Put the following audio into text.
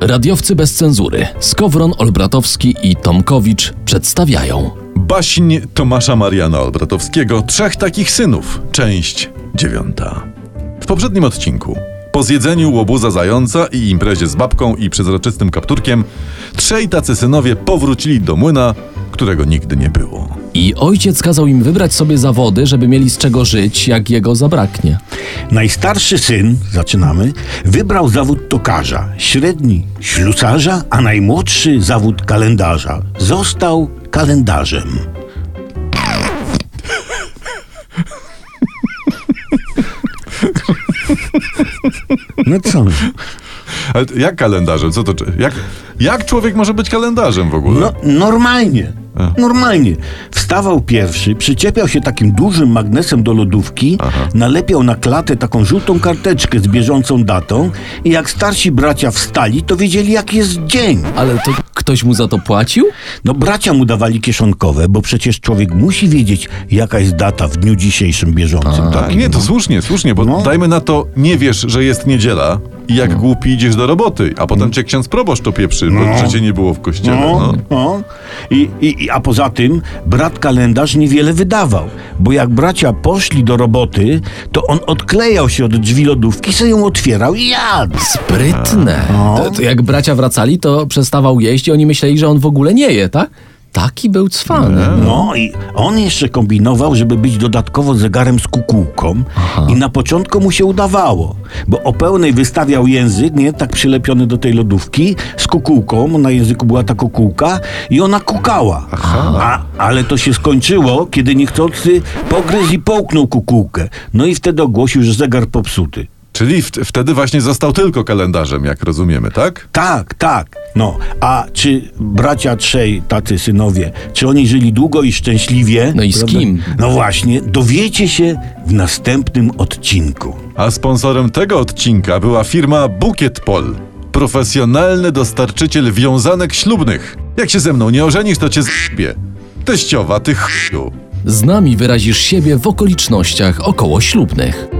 Radiowcy bez cenzury Skowron, Olbratowski i Tomkowicz przedstawiają Baśń Tomasza Mariana Olbratowskiego Trzech takich synów. Część dziewiąta. W poprzednim odcinku po zjedzeniu łobuza zająca i imprezie z babką i przezroczystym kapturkiem trzej tacy synowie powrócili do młyna, którego nigdy nie było. I ojciec kazał im wybrać sobie zawody, żeby mieli z czego żyć, jak jego zabraknie. Najstarszy syn, zaczynamy, wybrał zawód tokarza, średni ślusarza, a najmłodszy zawód kalendarza. Został kalendarzem. No co? Ale jak kalendarzem? Co to? czy- Jak, jak człowiek może być kalendarzem w ogóle? No, normalnie. Normalnie. Wstawał pierwszy, przyczepiał się takim dużym magnesem do lodówki, nalepiał na klatę taką żółtą karteczkę z bieżącą datą i jak starsi bracia wstali, to wiedzieli jaki jest dzień. Ale to ktoś mu za to płacił? No bracia mu dawali kieszonkowe, bo przecież człowiek musi wiedzieć jaka jest data w dniu dzisiejszym bieżącym. Tak, takim, nie, to no. słusznie, słusznie, bo No. dajmy na to, nie wiesz, że jest niedziela i jak głupi idziesz do roboty, a potem cię ksiądz proboszcz to pieprzy, bo że cię nie było w kościele. No, No. no. I, i, i, a poza tym brat kalendarz niewiele wydawał, bo jak bracia poszli do roboty, to on odklejał się od drzwi lodówki, sobie ją otwierał i jadł. Sprytne. No. To, to jak bracia wracali, to przestawał jeść i oni myśleli, że on w ogóle nie je, tak? Taki był cwanem. No i on jeszcze kombinował, żeby być dodatkowo zegarem z kukułką i na początku mu się udawało, bo o pełnej wystawiał język, nie, tak przylepiony do tej lodówki z kukułką, na języku była ta kukułka i ona kukała. A, ale to się skończyło, kiedy niechcący pogryzł i połknął kukułkę. No i wtedy ogłosił, że zegar popsuty. Czyli w, wtedy właśnie został tylko kalendarzem, jak rozumiemy, tak? Tak, tak. No, a czy bracia trzej, tacy synowie, czy oni żyli długo i szczęśliwie? No i z kim? No właśnie, dowiecie się w następnym odcinku. A sponsorem tego odcinka była firma Bukiet Pol. Profesjonalny dostarczyciel wiązanek ślubnych. Jak się ze mną nie ożenisz, to cię zbie. Teściowa, ty chuju. Z nami wyrazisz siebie w okolicznościach okołoślubnych.